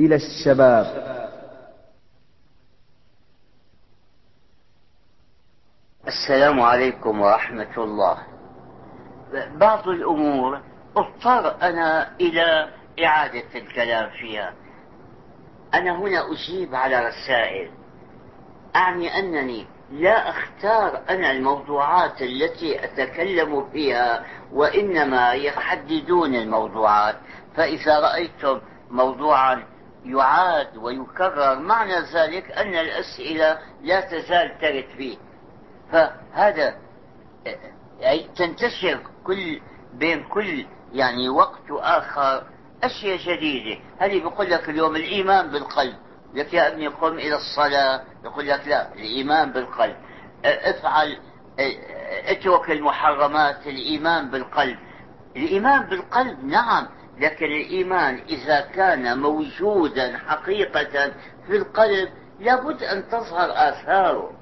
إلى الشباب. السلام عليكم ورحمة الله. بعض الأمور اضطر أنا إلى إعادة الكلام فيها. أنا هنا أجيب على رسائل. أعني أنني لا أختار أنا الموضوعات التي أتكلم فيها وإنما يحددون الموضوعات. فإذا رأيتم موضوعا يعاد ويكرر معنى ذلك أن الأسئلة لا تزال ترد فيه. فهذا يعني تنتشر كل بين كل يعني وقت آخر أشياء جديدة. هذه بيقول لك اليوم الإيمان بالقلب؟ لك يا أبني قم إلى الصلاة. يقول لك لا الإيمان بالقلب. افعل اترك المحرمات الإيمان بالقلب. الإيمان بالقلب نعم لكن الإيمان إذا كان موجودا حقيقة في القلب لابد أن تظهر آثاره.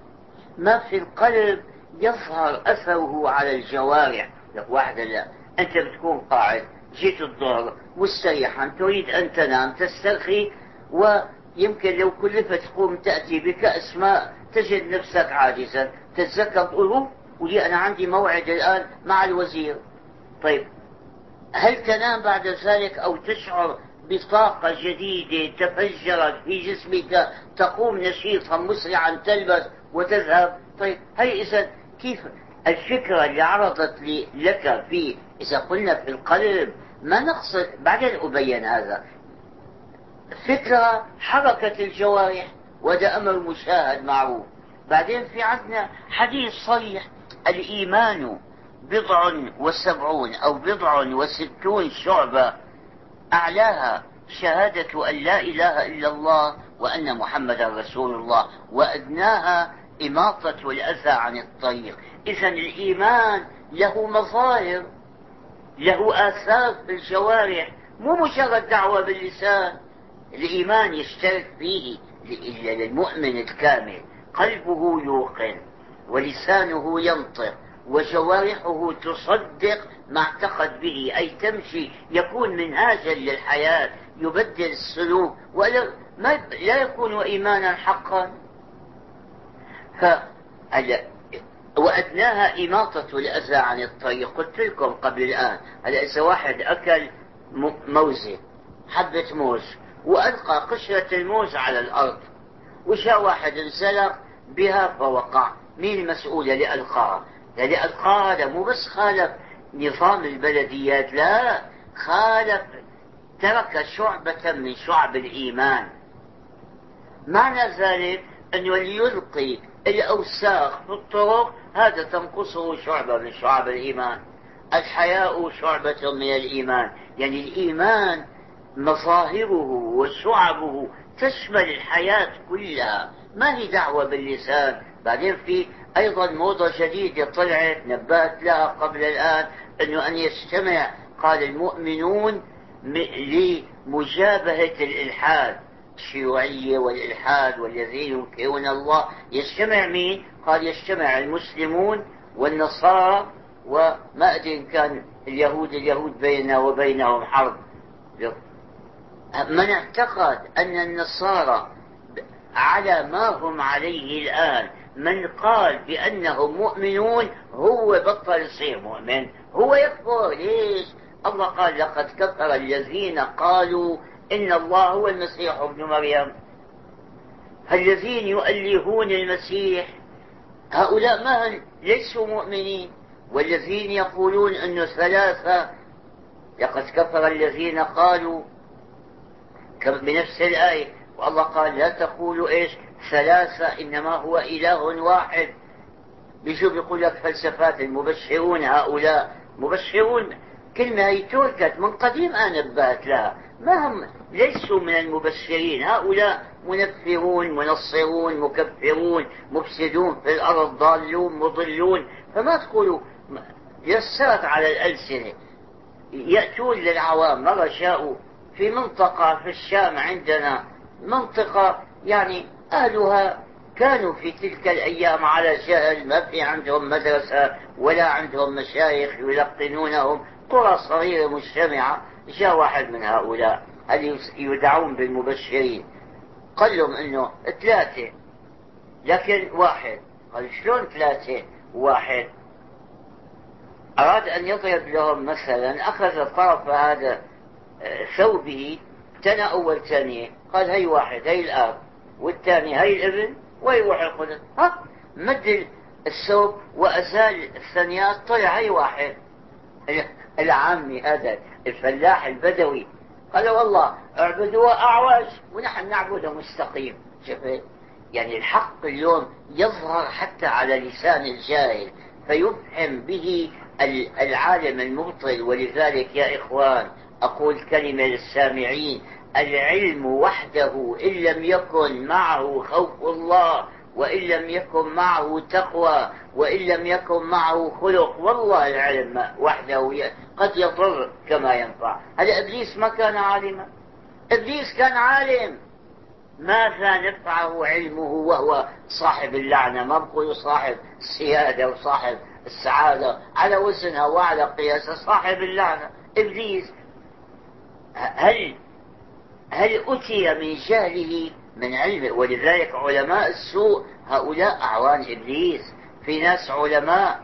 ما في القلب يظهر أثره على الجوارح. لك واحدة لا أنت بتكون قاعد جيت الظهر مستريحا تريد أن تنام تسترخي ويمكن لو كلفت تقوم تأتي بكأس ماء تجد نفسك عاجزا. تتذكر تقول ولي أنا عندي موعد الآن مع الوزير. طيب هل تنام بعد ذلك أو تشعر بطاقة جديدة تفجرت في جسمك تقوم نشيطا مسرعا تلبس وتذهب؟ طيب هي إذا كيف الفكرة اللي عرضت لي لك في إذا قلنا في القلب ما نقصد بعدين أبين هذا؟ فكرة حركة الجوارح وده أمر مشاهد معروف بعدين في عندنا حديث صريح الإيمان بضع وسبعون أو بضع وستون شعبة أعلاها شهادة أن لا إله إلا الله وأن محمدا رسول الله وأدناها إماطة الأذى عن الطريق. إذا الإيمان له مظاهر له آثار في الجوارح مو مجرد دعوة باللسان. الإيمان يشترك فيه للمؤمن الكامل قلبه يوقن ولسانه ينطق. وجوارحه تصدق ما اعتقد به أي تمشي يكون منهاجا للحياة يبدل السلوك ولا ما لا يكون إيمانا حقا. ف وأدناها إماطة الأذى عن الطريق. قلت لكم قبل الآن هلا إذا واحد أكل موزة حبة موز وألقى قشرة الموز على الأرض وشاء واحد انسلق بها فوقع مين المسؤول اللي ألقاها هذا مو بس خالف نظام البلديات لا خالف ترك شعبة من شعب الإيمان. معنى ذلك أنه يلقي الأوساخ في الطرق هذا تنقصه شعبة من شعب الإيمان. الحياء شعبة من الإيمان. يعني الإيمان مظاهره وشعبه تشمل الحياة كلها. ما هي دعوة باللسان؟ بعدين في أيضا موضة جديدة طلعت نبهت لها قبل الآن أنه أن يجتمع قال المؤمنون لمجابهة الإلحاد الشيوعية والإلحاد والذين ينكرون الله. يجتمع مين؟ قال يجتمع المسلمون والنصارى وما أدري إن كان اليهود اليهود بيننا وبينهم حرب. من اعتقد أن النصارى على ما هم عليه الآن من قال بأنهم مؤمنون هو بطل يصير مؤمن. هو يكفر ليش؟ الله قال لقد كفر الذين قالوا إن الله هو المسيح ابن مريم. الذين يؤلهون المسيح هؤلاء ما ليسوا مؤمنين. والذين يقولون أنه ثلاثة لقد كفر الذين قالوا بنفس الآية. والله قال لا تقولوا إيش؟ ثلاثة إنما هو إله واحد. بيجوا بيقول لك فلسفات المبشرون هؤلاء. مبشرون كلمة هي تركت من قديم أنا نبهت لها. ما هم ليسوا من المبشرين. هؤلاء منفرون منصرون مكفرون مفسدون في الأرض ضالون مضلون. فما تقولوا يسرت على الألسنة. يأتون للعوام. مرة شاءوا في منطقة في الشام عندنا. منطقة يعني أهلها كانوا في تلك الأيام على جهل ما في عندهم مدرسة ولا عندهم مشايخ يلقنونهم. قرى صغيرة مجتمعة جاء واحد من هؤلاء هل يدعون بالمبشرين. قال لهم إنه ثلاثة لكن واحد. قال شلون ثلاثة؟ واحد. أراد أن يضرب لهم مثلا أخذ طرف هذا آه، ثوبه تنا أول ثانية. قال هي واحد هي الآب. والثاني هي الابن وهي روح القدس. ها؟ مد الثوب وأزال الثانيات طلع هي واحد. العامي هذا الفلاح البدوي. قال والله اعبدوا أعوج ونحن نعبد مستقيم. شفت يعني الحق اليوم يظهر حتى على لسان الجاهل فيفهم به العالم المبطل. ولذلك يا إخوان أقول كلمة للسامعين. العلم وحده إن لم يكن معه خوف الله وإن لم يكن معه تقوى وإن لم يكن معه خلق. والله العلم وحده قد يضر كما ينفع. هذا إبليس ما كان عالما؟ إبليس كان عالم. ماذا نفعه علمه وهو صاحب اللعنة؟ ما بقول صاحب السيادة وصاحب السعادة. على وزنها وعلى قياسها صاحب اللعنة. إبليس هل هل أتي من جهله من علمه ولذلك علماء السوء هؤلاء أعوان إبليس. في ناس علماء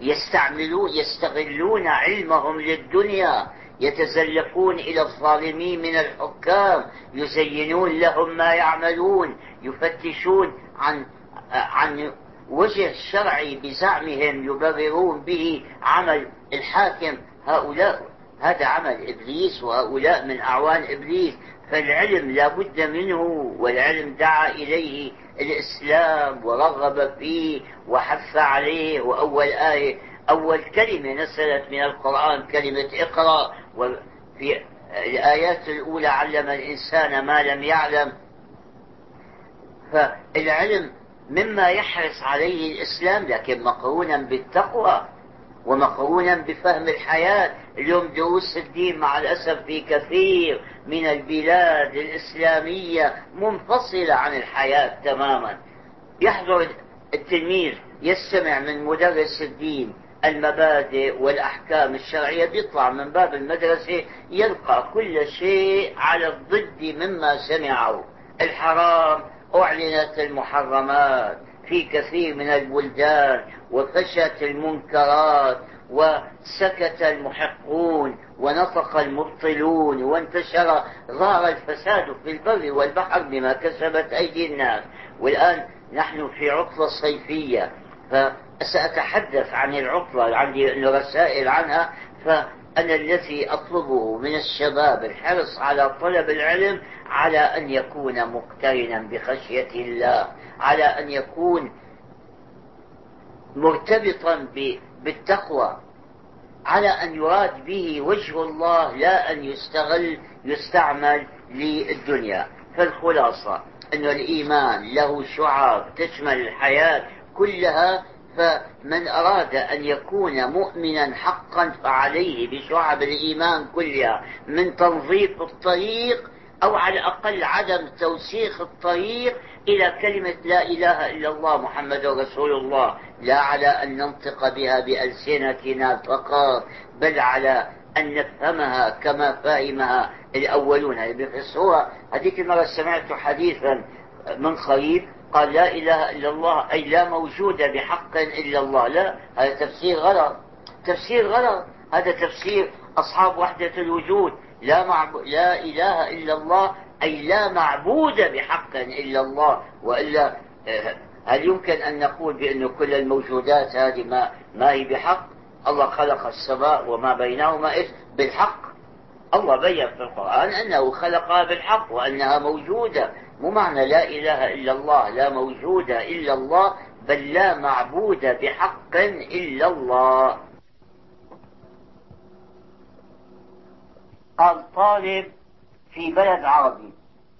يستعملون يستغلون علمهم للدنيا يتزلفون إلى الظالمين من الحكام يزينون لهم ما يعملون يفتشون عن عن وجه الشرعي بزعمهم يبررون به عمل الحاكم. هؤلاء هذا عمل إبليس وهؤلاء من أعوان إبليس فالعلم لا بد منه والعلم دعا إليه الإسلام ورغب فيه وحث عليه وأول آية أول كلمة نزلت من القرآن كلمة اقرأ وفي الآيات الأولى علم الإنسان ما لم يعلم. فالعلم مما يحرص عليه الإسلام لكن مقرونا بالتقوى. ومقرونا بفهم الحياة. اليوم دروس الدين مع الأسف في كثير من البلاد الإسلامية منفصلة عن الحياة تماما. يحضر التلميذ يستمع من مدرس الدين المبادئ والأحكام الشرعية. بيطلع من باب المدرسة يلقى كل شيء على الضد مما سمعه. الحرام أعلنت المحرمات. في كثير من البلدان وفشت المنكرات وسكت المحقون ونطق المبطلون وانتشر ظهر الفساد في البر والبحر بما كسبت أيدي الناس. والآن نحن في عطلة صيفية فسأتحدث عن العطلة عندي رسائل عنها فأنا الذي أطلبه من الشباب الحرص على طلب العلم على أن يكون مقترنا بخشية الله على أن يكون مرتبطا بالتقوى على أن يراد به وجه الله لا أن يستغل يستعمل للدنيا. فالخلاصة أن الإيمان له شعاب تشمل الحياة كلها فمن أراد أن يكون مؤمنا حقا فعليه بشعب الإيمان كلها من تنظيف الطريق أو على الأقل عدم توسيخ الطريق إلى كلمة لا إله إلا الله محمد رسول الله لا على أن ننطق بها بألسنتنا فقط بل على أن نفهمها كما فهمها الأولون. اللي بيفسروها هذيك المرة سمعت حديثا من قريب قال لا إله إلا الله أي لا موجود بحق إلا الله. لا هذا تفسير غلط. تفسير غلط. هذا تفسير أصحاب وحدة الوجود. لا, معب... لا إله إلا الله أي لا معبود بحق إلا الله. وإلا آه، هل يمكن أن نقول بأن كل الموجودات هذه ما, ما هي بحق؟ الله خلق السماء وما بينهما بالحق. الله بين في القرآن أنه خلقها بالحق وأنها موجودة. مو معنى لا إله إلا الله لا موجود إلا الله بل لا معبود بحق إلا الله. قال طالب في بلد عربي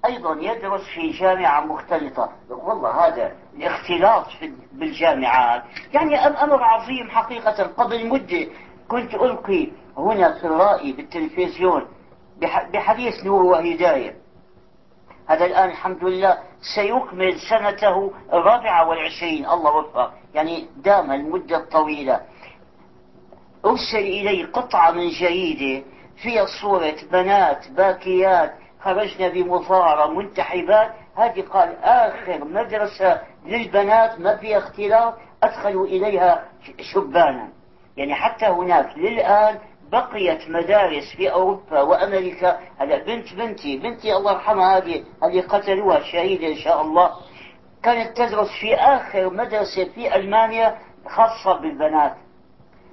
أيضا يدرس في جامعة مختلطة. والله هذا الاختلاط بالجامعات. يعني أمر عظيم حقيقة. قبل مدة كنت ألقي هنا في الرأي بالتلفزيون بحديث نور وهداية. هذا الآن الحمد لله سيكمل سنته الرابعة والعشرين. الله وفق يعني دام المدة الطويلة. أرسل إلي قطعة من جريدة فيها صورة بنات باكيات خرجنا بمظاهرة منتحبات. هذه قال آخر مدرسة للبنات ما فيها اختلاط أدخلوا إليها شبانا. يعني حتى هناك للآن بقيت مدارس في أوروبا وأمريكا. هلا بنت بنتي بنتي الله يرحمها هذه اللي قتلوها شهيدة إن شاء الله. كانت تدرس في آخر مدرسة في ألمانيا خاصة بالبنات.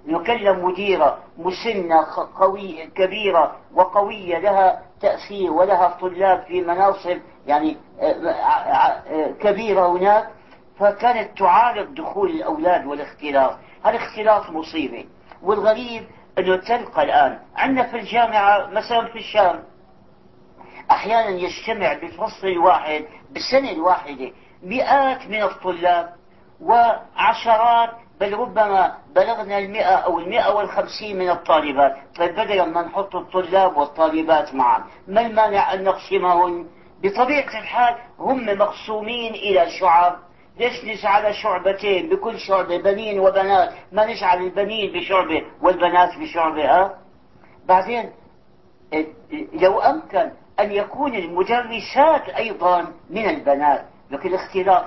نكلم مديرة مسنة قوية كبيرة وقوية لها تأثير ولها طلاب في مناصب يعني آه، آه، آه، كبيرة هناك. فكانت تعارض دخول الأولاد والاختلاط. هذا اختلاط مصيبة. والغريب أنه تلقى الآن. عندنا في الجامعة مثلا في الشام أحيانا يجتمع بالفصل الواحد بالسنة الواحدة مئات من الطلاب وعشرات بل ربما بلغنا المئة أو المئة والخمسين من الطالبات. طيب بدلا ما نحط الطلاب والطالبات معا ما المانع أن نقسمهن؟ بطبيعة الحال هم مقسومين إلى شعب ليش نجعل شعبتين بكل شعبة بنين وبنات. ما نجعل البنين بشعبة والبنات بشعبة ها؟ بعدين لو أمكن أن يكون المدرسات أيضا من البنات لكن الاختلاط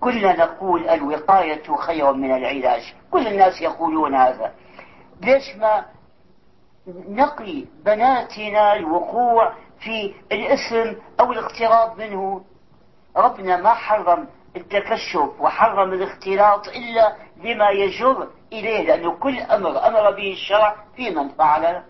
كلنا نقول الوقاية خير من العلاج. كل الناس يقولون هذا. ليش ما نقي بناتنا الوقوع في الإثم أو الاقتراب منه؟ ربنا ما حرم التكشف وحرم الاختلاط إلا لما يجر إليه لأنه كل أمر أمر به الشرع في من فعله.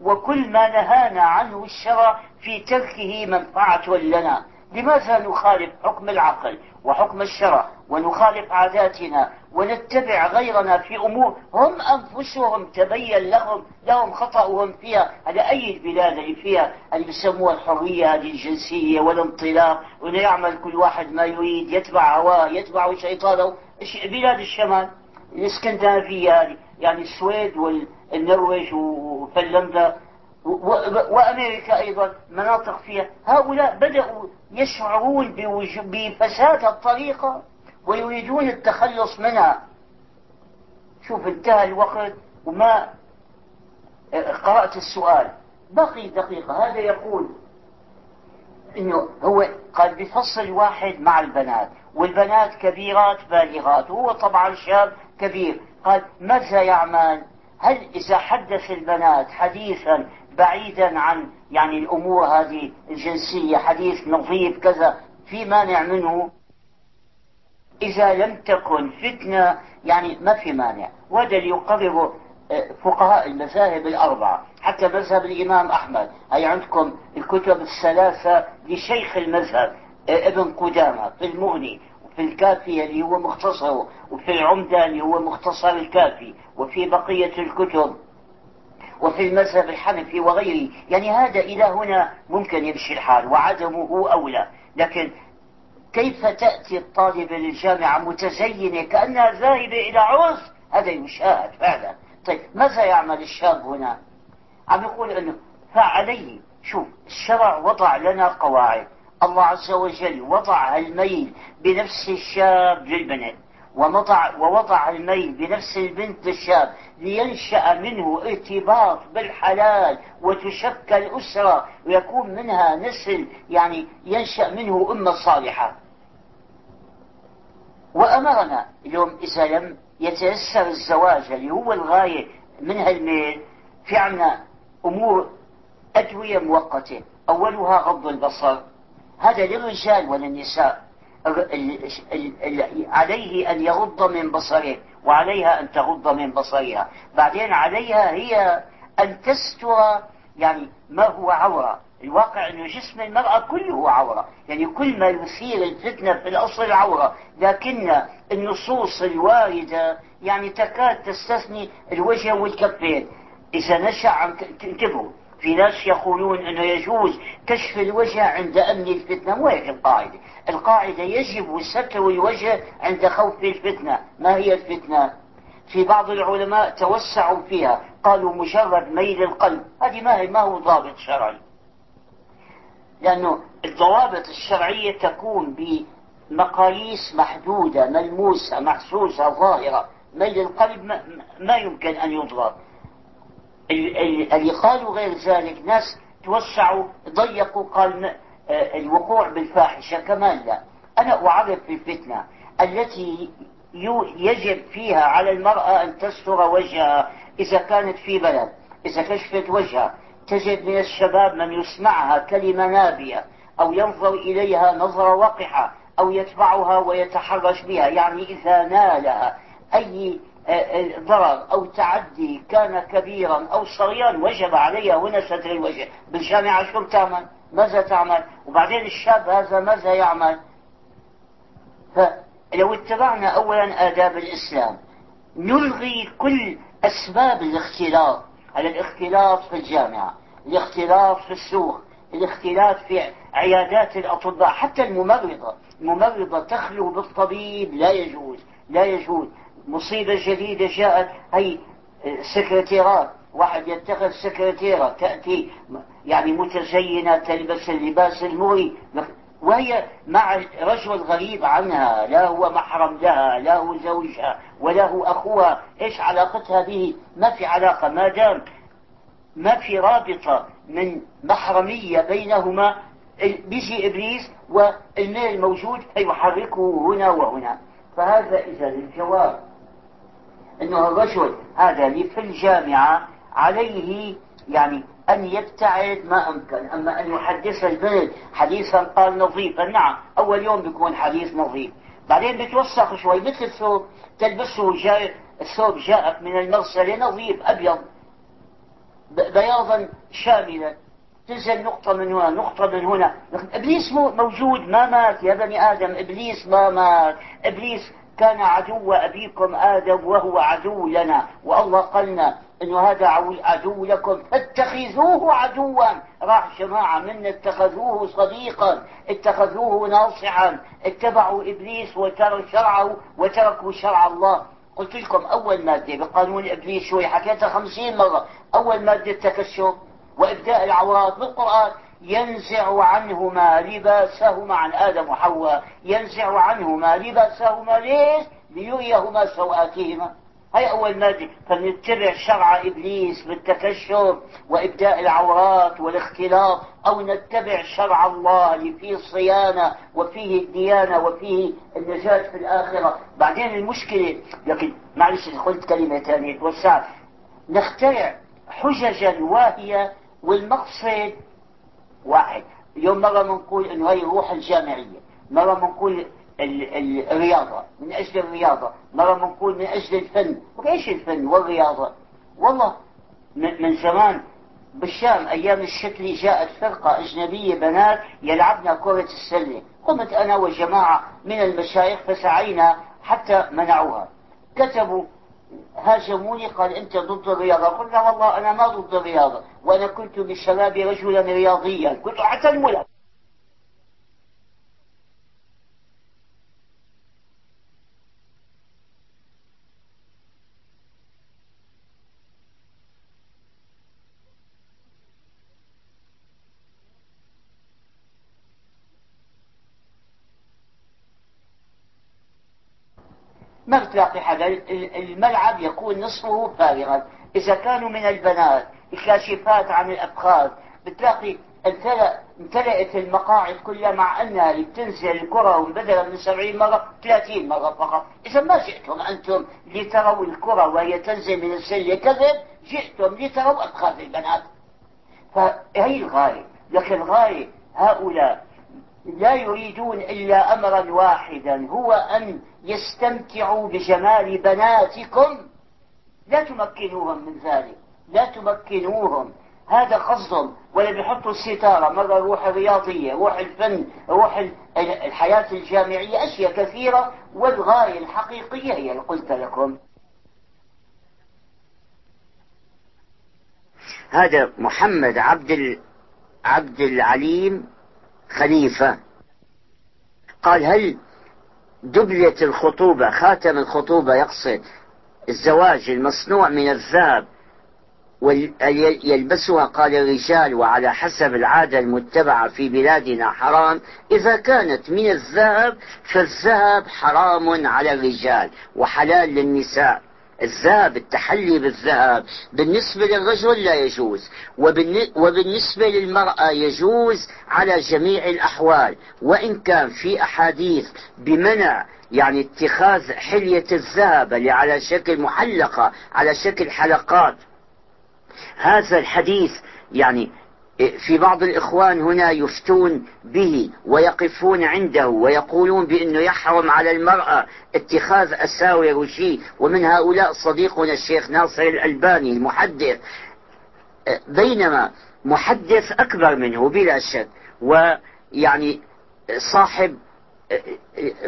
وكل ما نهانا عنه الشرع في تركه منفعة لنا. لماذا نخالف حكم العقل وحكم الشرع ونخالف عاداتنا ونتبع غيرنا في أمور هم أنفسهم تبين لهم لهم خطأهم فيها؟ على أي البلاد اللي فيها اللي بيسموها الحرية هذه الجنسية والانطلاق وأنه يعمل كل واحد ما يريد يتبع هواه يتبع شيطانه؟ بلاد الشمال؟ الإسكندنافية هذه يعني السويد والنرويج وفنلندا وأمريكا أيضا مناطق فيها. هؤلاء بدأوا يشعرون بفساد الطريقة ويريدون التخلص منها. شوف انتهى الوقت وما قرأت السؤال. بقي دقيقة. هذا يقول إنه هو قال بفصل واحد مع البنات والبنات كبيرات بالغات وهو طبعا شاب كبير. قال ماذا يعمل؟ هل إذا حدث البنات حديثا بعيدا عن يعني الأمور هذه الجنسية حديث نظيف كذا في مانع منه؟ إذا لم تكن فتنة يعني ما في مانع. وهذا اللي يقرره آه، فقهاء المذاهب الأربعة حتى مذهب الإمام أحمد. هي عندكم الكتب الثلاثة لشيخ المذهب آه، ابن قدامة في المغني وفي الكافي اللي هو مختصره وفي العمدة اللي هو مختصر الكافي وفي بقية الكتب. وفي المذهب الحنفي وغيره. يعني هذا إلى هنا ممكن يمشي الحال وعدمه أولى. لكن كيف تأتي الطالبة للجامعة متزينة كأنها ذاهبة إلى عرس؟ هذا يشاهد فعلا طيب ماذا يعمل الشاب هنا؟ عم يقول أنه فعليه شوف الشرع وضع لنا قواعد. الله عز وجل وضع الميل بنفس الشاب للبنت ووضع, ووضع الميل بنفس البنت للشاب لينشأ منه ارتباط بالحلال وتشكل أسرة ويكون منها نسل يعني ينشأ منه أمة صالحة. وأمرنا اليوم إذا لم يتيسر الزواج اللي هو الغاية من هالميل في عنا أمور أدوية مؤقتة. أولها غض البصر. هذا للرجال وللنساء. عليه أن يغض من بصره وعليها أن تغض من بصرها. بعدين عليها هي أن تستر يعني ما هو عورة. الواقع أنه جسم المرأة كله عورة. يعني كل ما يثير الفتنة في الأصل عورة. لكن النصوص الواردة يعني تكاد تستثني الوجه والكفين. إذا نشأ عن انتبهوا. في ناس يقولون أنه يجوز كشف الوجه عند أمن الفتنة مو هيك القاعدة؟ القاعدة يجب ستر الوجه عند خوف الفتنة. ما هي الفتنة؟ في بعض العلماء توسعوا فيها قالوا مجرد ميل القلب. هذه ما هي ما هو ضابط شرعي. لأنه الضوابط الشرعية تكون بمقاييس محدودة ملموسة محسوسة ظاهرة. ميل القلب ما يمكن أن يضرب اللي قالوا غير ذلك ناس توسعوا ضيقوا قال آه، الوقوع بالفاحشة كمان لا. أنا أعرف الفتنة التي يجب فيها على المرأة أن تستر وجهها إذا كانت في بلد إذا كشفت وجهها. تجد من الشباب من يسمعها كلمة نابية أو ينظر إليها نظرة وقحة أو يتبعها ويتحرش بها يعني إذا نالها أي ضرر أو تعدي كان كبيرا أو صغيرا وجب عليها هنا ستر الوجه. بالجامعة شو بتعمل؟ ماذا تعمل؟ وبعدين الشاب هذا ماذا يعمل؟ فلو اتبعنا أولا آداب الإسلام نلغي كل أسباب الاختلاط. على الاختلاط في الجامعة الاختلاط في السوق الاختلاط في عيادات الأطباء حتى الممرضة. الممرضة تخلو بالطبيب لا يجوز لا يجوز. مصيبة جديدة جاءت هي سكرتيرات واحد يتخذ سكرتيرة تأتي يعني متزينة تلبس اللباس المغري وهي مع رجل غريب عنها لا هو محرم لها لا هو زوجها ولا هو أخوها. إيش علاقتها به؟ ما في علاقة. ما دام ما في رابطة من محرمية بينهما بيجي إبليس والميل موجود فيحركه هنا وهنا. فهذا إذا الجواب. أنه الرجل هذا اللي في الجامعة عليه يعني أن يبتعد ما أمكن. أما أن يحدث البنت حديثا قال نظيفا. نعم أول يوم بيكون حديث نظيف. بعدين بتوسخ شوي مثل الثوب. تلبسه جاي الثوب جاءك من المغسلة نظيف أبيض. بياضا شاملا. تنزل نقطة من هنا نقطة من هنا. إبليس موجود ما مات. يا بني آدم إبليس ما مات. إبليس كان عدو أبيكم آدم وهو عدو لنا والله قالنا انه هذا عدو لكم فاتخذوه عدوا. راح جماعة من اتخذوه صديقا اتخذوه ناصحا اتبعوا إبليس وتركوا شرعه وتركوا شرع الله. قلت لكم أول مادة بقانون إبليس شوي حكيتها خمسين مرة. أول مادة التكشف وإبداء العورات بالقرآن. ينزع عنهما لباسهما عن آدم وحواء ينزع عنهما لباسهما ليش؟ ليريهما سوآتهما هي أول مادة فنتبع شرع إبليس بالتكشف وإبداء العورات والاختلاط أو نتبع شرع الله اللي فيه الصيانة وفيه الديانة وفيه النجاة في الآخرة. بعدين المشكلة لكن معلش قلت كلمة ثانية. توسعت نخترع حججا واهية والمقصد واحد. اليوم مرة بنقول إنه هي الروح الجامعية. مرة بنقول الرياضة. من أجل الرياضة. مرة بنقول من أجل الفن. وإيش الفن والرياضة؟ والله من زمان بالشام أيام الشتلي جاءت فرقة أجنبية بنات يلعبن كرة السلة. قمت أنا وجماعة من المشايخ فسعينا حتى منعوها. كتبوا هاجموني قال أنت ضد الرياضة. قلنا والله أنا ما ضد الرياضة. وأنا كنت بالشباب رجلا رياضيا. كنت حتى الملعب ما حدا الملعب يكون نصفه فارغا. إذا كانوا من البنات الكاشفات عن الأفخاذ بتلاقي امتلأت المقاعد كلها مع أنها بتنزل الكرة وبدلا من 70 مرة 30 مرة فقط. إذا ما جئتم أنتم لتروا الكرة وهي تنزل من السلة كذب جئتم لتروا أفخاذ البنات. فهي الغاية. لكن الغاية هؤلاء لا يريدون إلا أمرا واحدا هو أن يستمتعوا بجمال بناتكم. لا تمكنوهم من ذلك. لا تمكنوهم. هذا قصدهم ولا بيحطوا الستارة. مرة روح الرياضية روح الفن روح الحياة الجامعية. أشياء كثيرة. والغاية الحقيقية هي اللي قلت لكم. هذا محمد عبد عبد العليم خليفة. قال هل دبلة الخطوبة خاتم الخطوبة يقصد الزواج المصنوع من الذهب يلبسها قال الرجال وعلى حسب العادة المتبعة في بلادنا حرام إذا كانت من الذهب فالذهب حرام على الرجال وحلال للنساء. الذهب التحلي بالذهب بالنسبة للرجل لا يجوز وبالنسبة للمرأة يجوز على جميع الأحوال وإن كان في أحاديث بمنع يعني اتخاذ حلية الذهب اللي على شكل محلقة على شكل حلقات. هذا الحديث يعني في بعض الإخوان هنا يفتون به ويقفون عنده ويقولون بأنه يحرم على المرأة اتخاذ أساور وشيء ومن هؤلاء صديقنا الشيخ ناصر الألباني المحدث. بينما محدث أكبر منه بلا شك ويعني صاحب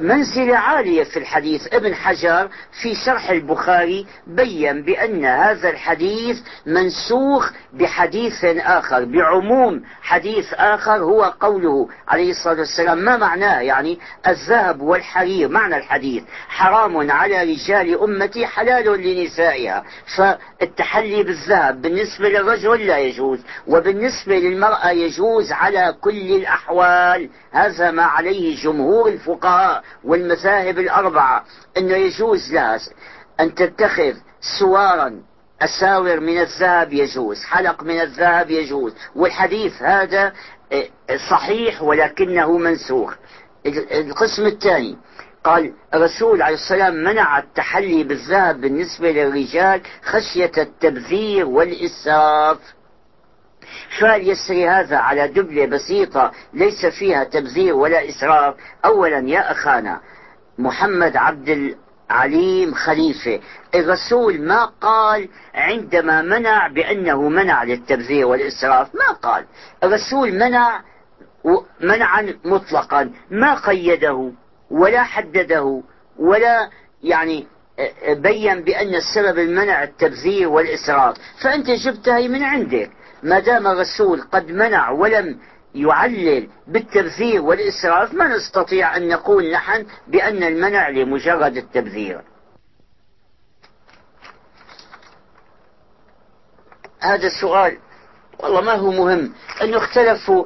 منزلة عالية في الحديث. ابن حجر في شرح البخاري بين بأن هذا الحديث منسوخ بحديث آخر بعموم حديث آخر هو قوله عليه الصلاة والسلام. ما معناه؟ يعني الذهب والحرير. معنى الحديث حرام على رجال أمتي حلال لنسائها. فالتحلي بالذهب بالنسبة للرجل لا يجوز وبالنسبة للمرأة يجوز على كل الأحوال. هذا ما عليه جمهور الفقهاء. والمذاهب الأربعة أنه يجوز لها أن تتخذ سوارا أساور من الذهب يجوز حلق من الذهب يجوز. والحديث هذا آه، صحيح ولكنه منسوخ. القسم الثاني قال الرسول عليه السلام منع التحلي بالذهب بالنسبة للرجال خشية التبذير والإسراف. فهل يسري هذا على دبلة بسيطة ليس فيها تبذير ولا إسراف أولا يا أخانا محمد عبد العليم خليفة الرسول ما قال عندما منع بأنه منع للتبذير والإسراف؟ ما قال. الرسول منع منعا مطلقا ما قيده ولا حدده ولا يعني بين بأن السبب المنع التبذير والإسراف. فأنت جبتها من عندك. ما دام الرسول قد منع ولم يعلل بالتبذير والإسراف ما نستطيع أن نقول نحن بأن المنع لمجرد التبذير. هذا السؤال والله ما هو مهم. أنه اختلفوا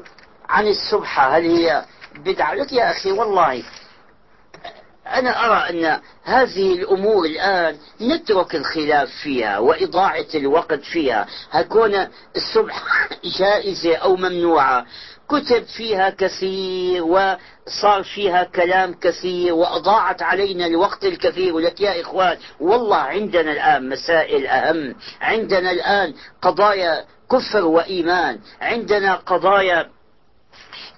عن السبحة هل هي بدعة؟ لك يا أخي والله أنا أرى أن هذه الأمور الآن نترك الخلاف فيها وإضاعة الوقت فيها. هكون الصبح جائزة أو ممنوعة. كتب فيها كثير وصار فيها كلام كثير وأضاعت علينا الوقت الكثير. ولك يا إخوان والله عندنا الآن مسائل أهم. عندنا الآن قضايا كفر وإيمان. عندنا قضايا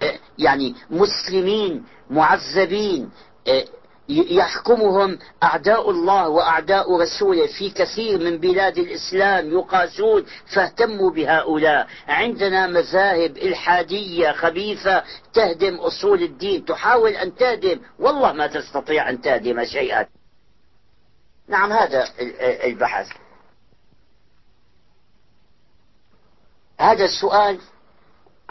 آه، يعني مسلمين معذبين آه، يحكمهم أعداء الله وأعداء رسوله في كثير من بلاد الإسلام يقاسون فاهتموا بهؤلاء. عندنا مذاهب إلحادية خبيثة تهدم أصول الدين. تحاول أن تهدم. والله ما تستطيع أن تهدم شيئا. نعم هذا البحث. هذا السؤال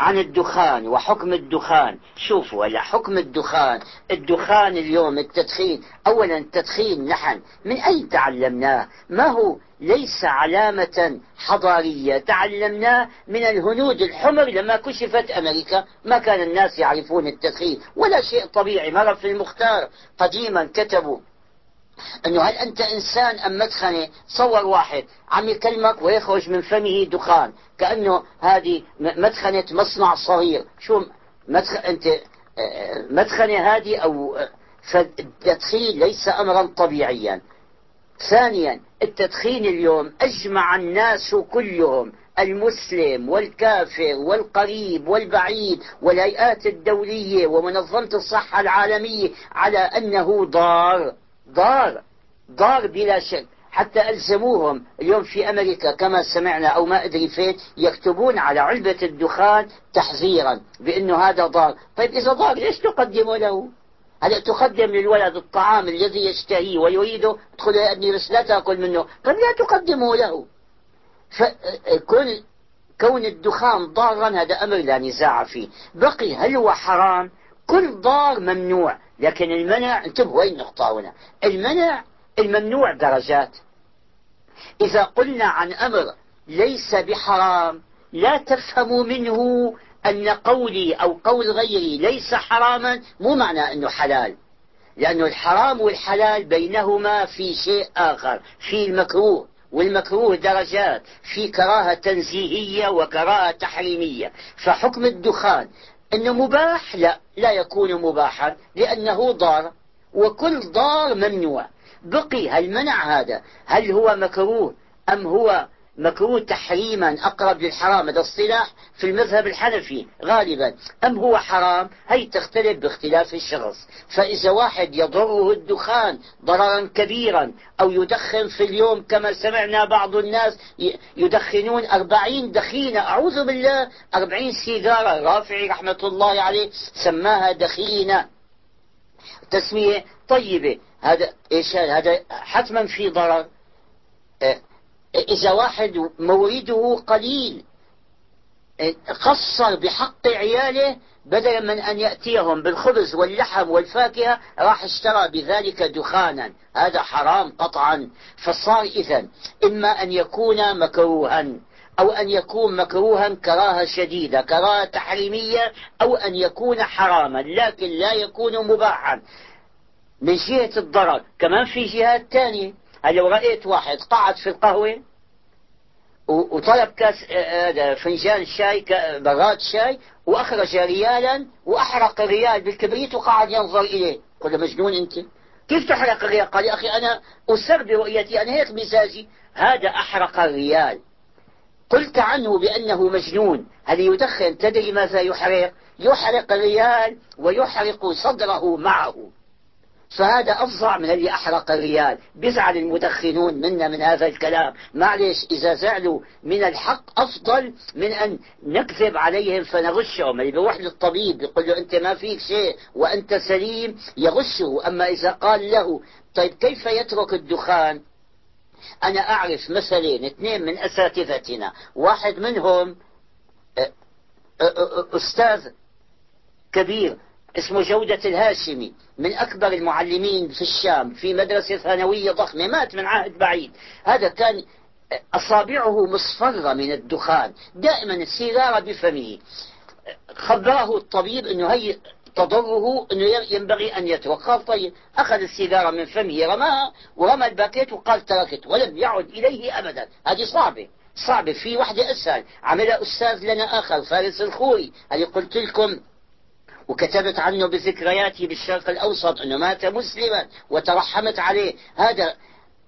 عن الدخان وحكم الدخان. شوفوا هلا حكم الدخان. الدخان اليوم التدخين. اولا التدخين نحن. من أين تعلمناه؟ ما هو؟ ليس علامة حضارية. تعلمناه من الهنود الحمر لما كشفت أمريكا. ما كان الناس يعرفون التدخين. ولا شيء طبيعي. مرة في المختار. قديما كتبوا أنه هل أنت إنسان أم مدخنه صور واحد. عم يكلمك ويخرج من فمه دخان. كأنه هذه مدخنة مصنع صغير. شو مدخ... أنت آه، مدخنة هذه أو آه، فالتدخين ليس امرا طبيعيا. ثانيا التدخين اليوم أجمع الناس كلهم المسلم والكافر والقريب والبعيد والهيئات الدولية ومنظمة الصحة العالمية على أنه ضار. ضار ضار بلا شك. حتى ألزموهم اليوم في أمريكا كما سمعنا أو ما أدري فين يكتبون على علبة الدخان تحذيرا بأنه هذا ضار. طيب إذا ضار ليش تقدموا له؟ هلا تقدم للولد الطعام الذي يشتهيه ويريده؟ ادخل يا أبني بس لا تأكل منه. طيب لا تقدمه له. فكل كون الدخان ضارا هذا أمر لا نزاع فيه. بقي هل هو حرام؟ كل ضار ممنوع. لكن المنع انتبهوا وين النقطة هنا. المنع الممنوع درجات. إذا قلنا عن أمر ليس بحرام لا تفهموا منه أن قولي أو قول غيري ليس حراما مو معنى أنه حلال. لأنه الحرام والحلال بينهما في شيء آخر في المكروه. والمكروه درجات في كراهة تنزيهية وكراهة تحريمية. فحكم الدخان أنه مباح؟ لا. لا يكون مباحا لأنه ضار. وكل ضار ممنوع. بقي هل منع هذا؟ هل هو مكروه أم هو مكروه تحريما أقرب للحرام هذا اصطلاح في المذهب الحنفي غالبا. أم هو حرام؟ هي تختلف باختلاف الشخص. فإذا واحد يضره الدخان ضررا كبيرا أو يدخن في اليوم كما سمعنا بعض الناس يدخنون أربعين دخينة أعوذ بالله أربعين سيجارة. رافعي رحمة الله عليه سماها دخينة. تسمية طيبة. هذا إيش؟ هذا حتما في ضرر. إيه، إذا واحد مورده قليل قصر بحق عياله بدلا من أن يأتيهم بالخبز واللحم والفاكهة راح اشترى بذلك دخانا. هذا حرام قطعا. فصار إذا إما أن يكون مكروها أو أن يكون مكروها كراهة شديدة كراهة تحريمية أو أن يكون حراما لكن لا يكون مباحا. من جهة الضرر كمان في جهات ثانية لو رأيت واحد؟ قعد في القهوة؟ وطلب كاس آه، فنجان شاي براد شاي وأخرج ريالا وأحرق الريال بالكبريت وقعد ينظر إليه. قل مجنون أنت. كيف تحرق الريال؟ قال يا أخي أنا أسر برؤيتي أنا هيك مزاجي. هذا أحرق الريال. قلت عنه بأنه مجنون. هل يدخن؟ تدري ماذا يحرق؟ يحرق الريال ويحرق صدره معه. فهذا أفظع من اللي أحرق الريال. بيزعل المدخنون منا من هذا الكلام. معلش إذا زعلوا من الحق أفضل من أن نكذب عليهم فنغشهم. اللي بيروح للطبيب يقول له أنت ما فيك شيء وأنت سليم يغشه. أما إذا قال له طيب كيف يترك الدخان؟ أنا أعرف مثلين اثنين من أساتذتنا. واحد منهم أستاذ كبير. اسمه جودة الهاشمي من أكبر المعلمين في الشام في مدرسة ثانوية ضخمة مات من عهد بعيد. هذا كان أصابعه مصفرة من الدخان دائما السيجارة بفمه. خبره الطبيب أنه هي تضره أنه ينبغي أن قال طيب أخذ السيجارة من فمه رماها ورمى الباكيت وقال تركت ولم يعد إليه أبدا. هذه صعبة صعبة. في وحدة أسهل. عملها أستاذ لنا آخر فارس الخوري. اللي قلت لكم وكتبت عنه بذكرياته بالشرق الأوسط أنه مات مسلما وترحمت عليه. هذا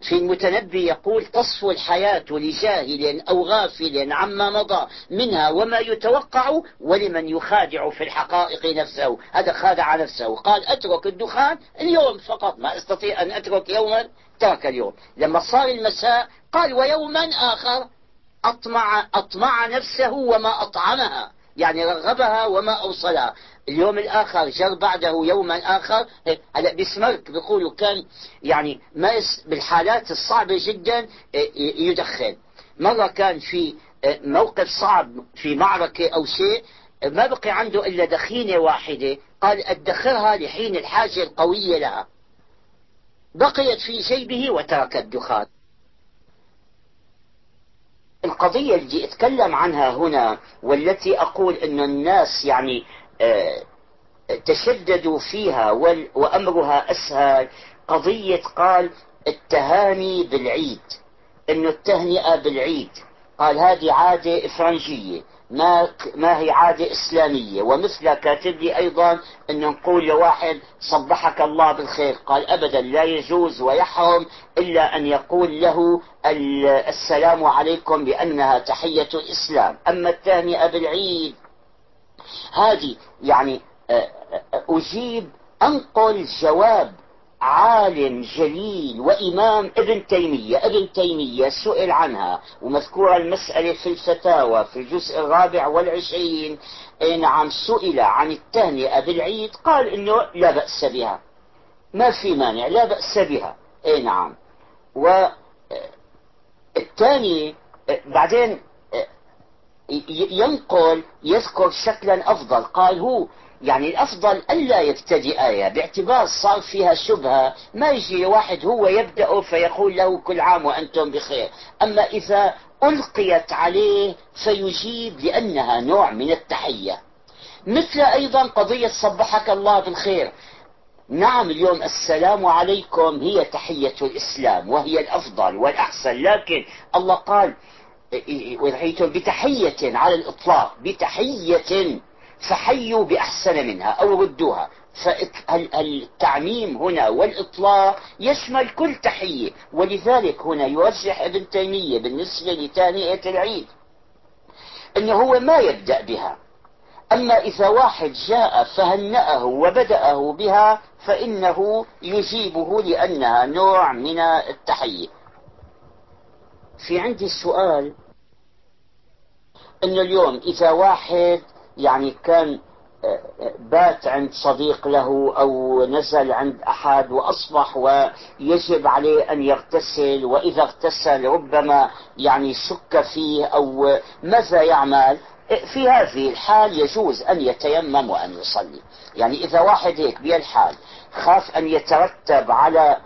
في المتنبي يقول تصفو الحياة لجاهل أو غافل عما مضى منها وما يتوقع ولمن يخادع في الحقائق نفسه. هذا خادع نفسه. قال أترك الدخان اليوم فقط. ما أستطيع أن أترك يوما ترك اليوم. لما صار المساء قال ويوما آخر أطمع, أطمع نفسه وما أطعمها. يعني رغبها وما أوصلها. اليوم الآخر جر بعده يوما آخر هلا بسمرك بيقولوا كان يعني مارس بالحالات الصعبة جدا إيه، يدخن. مرة كان في إيه، موقف صعب في معركة أو شيء ما بقي عنده إلا دخينة واحدة. قال أدخرها لحين الحاجة القوية لها. بقيت في جيبه وترك الدخان. القضية اللي أتكلم عنها هنا والتي أقول أن الناس يعني آه، تشددوا فيها وأمرها أسهل قضية قال التهاني بالعيد. أنه التهنئة بالعيد. قال هذه عادة إفرنجية. ما ما هي عادة إسلامية. ومثل كاتب لي أيضا أن نقول لواحد صبحك الله بالخير. قال أبدا لا يجوز ويحرم إلا أن يقول له السلام عليكم لأنها تحية الإسلام أما التهنئة بالعيد هذه يعني آه، آه، أجيب أنقل جواب عالم جليل وإمام ابن تيمية. ابن تيمية سئل عنها ومذكورة المسألة في الفتاوى في الجزء الرابع والعشرين نعم سئل عن التهنئة بالعيد قال إنه لا بأس بها. ما في مانع لا بأس بها. اي نعم. والثاني آه، بعدين ينقل يذكر شكلا أفضل. قال هو يعني الأفضل ألا يبتدئ آية باعتبار صار فيها شبهة. ما يجي واحد هو يبدأ فيقول له كل عام وأنتم بخير. أما إذا ألقيت عليه فيجيب لأنها نوع من التحية. مثل أيضا قضية صبحك الله بالخير. نعم اليوم السلام عليكم هي تحية الإسلام وهي الأفضل والأحسن لكن الله قال وحيتم بتحية على الإطلاق بتحية فحيوا بأحسن منها أو ردوها. فالتعميم هنا والإطلاق يشمل كل تحية ولذلك هنا يرجح ابن تيمية بالنسبة لتهنئة العيد أنه هو ما يبدأ بها. أما إذا واحد جاء فهنأه وبدأه بها فإنه يجيبه لأنها نوع من التحية. في عندي سؤال. أن اليوم إذا واحد يعني كان بات عند صديق له أو نزل عند أحد وأصبح ويجب عليه أن يغتسل وإذا اغتسل ربما يعني شك فيه أو ماذا يعمل؟ في هذه الحال يجوز أن يتيمم وأن يصلي. يعني إذا واحد هيك بهالحال خاف أن يترتب على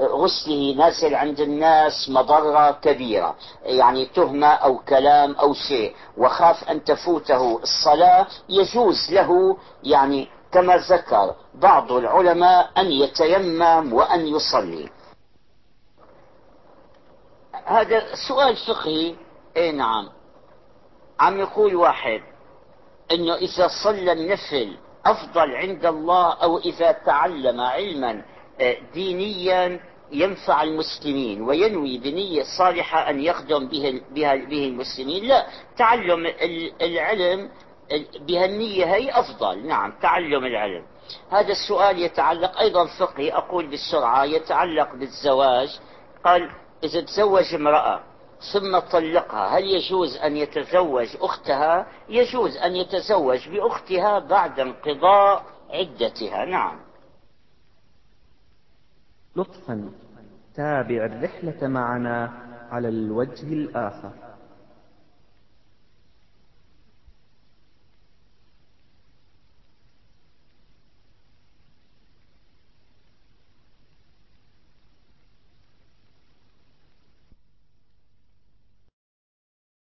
غسله نازل عند الناس مضرة كبيرة يعني تهمة أو كلام أو شيء وخاف أن تفوته. الصلاة يجوز له يعني كما ذكر بعض العلماء أن يتيمم وأن يصلي. هذا سؤال فقهي. اي نعم. عم يقول واحد إنه إذا صلى النفل أفضل عند الله أو إذا تعلم علما دينيا ينفع المسلمين وينوي بنية صالحة أن يخدم به, به, المسلمين. لا تعلم العلم بهالنية هي أفضل. نعم تعلم العلم. هذا السؤال يتعلق أيضا فقهي. أقول بالسرعة يتعلق بالزواج. قال إذا تزوج امرأة ثم طلقها هل يجوز أن يتزوج أختها؟ يجوز أن يتزوج بأختها بعد انقضاء عدتها. نعم. لطفا تابع الرحلة معنا على الوجه الآخر.